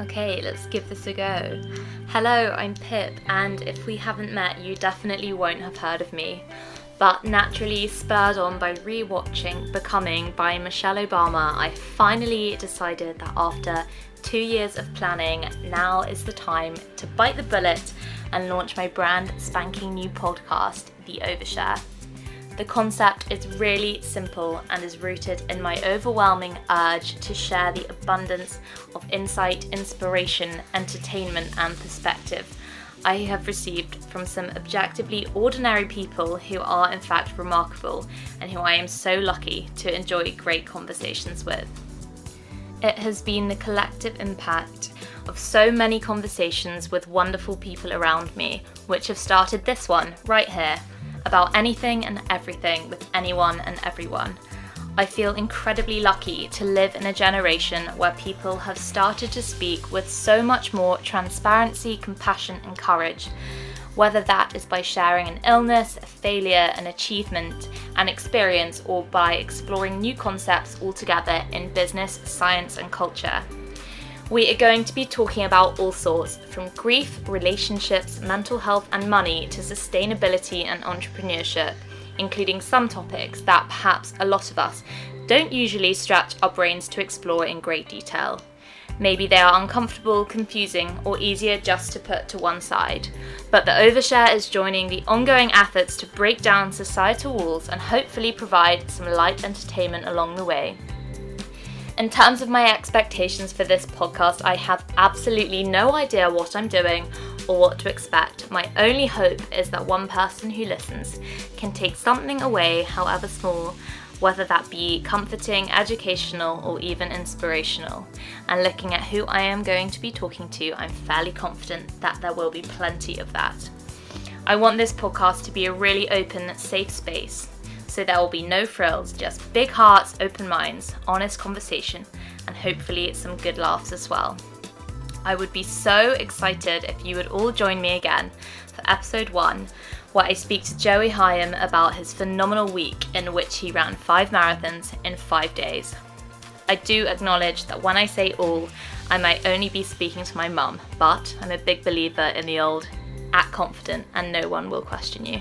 Okay, let's give this a go. Hello, I'm Pip, and if we haven't met, you definitely won't have heard of me. But naturally, spurred on by rewatching Becoming by Michelle Obama, I finally decided that after two years of planning, now is the time to bite the bullet and launch my brand spanking new podcast, The Overshare. The concept is really simple and is rooted in my overwhelming urge to share the abundance of insight, inspiration, entertainment, and perspective I have received from some objectively ordinary people who are, in fact, remarkable and who I am so lucky to enjoy great conversations with. It has been the collective impact of so many conversations with wonderful people around me, which have started this one right here about anything and everything with anyone and everyone. I feel incredibly lucky to live in a generation where people have started to speak with so much more transparency, compassion, and courage. Whether that is by sharing an illness, a failure, an achievement, an experience, or by exploring new concepts altogether in business, science, and culture. We are going to be talking about all sorts from grief, relationships, mental health, and money to sustainability and entrepreneurship, including some topics that perhaps a lot of us don't usually stretch our brains to explore in great detail. Maybe they are uncomfortable, confusing, or easier just to put to one side. But the Overshare is joining the ongoing efforts to break down societal walls and hopefully provide some light entertainment along the way. In terms of my expectations for this podcast, I have absolutely no idea what I'm doing or what to expect. My only hope is that one person who listens can take something away, however small, whether that be comforting, educational, or even inspirational. And looking at who I am going to be talking to, I'm fairly confident that there will be plenty of that. I want this podcast to be a really open, safe space so there will be no frills, just big hearts, open minds, honest conversation, and hopefully some good laughs as well. I would be so excited if you would all join me again for episode one, where I speak to Joey Hyam about his phenomenal week in which he ran five marathons in five days. I do acknowledge that when I say all, I might only be speaking to my mum, but I'm a big believer in the old act confident and no one will question you.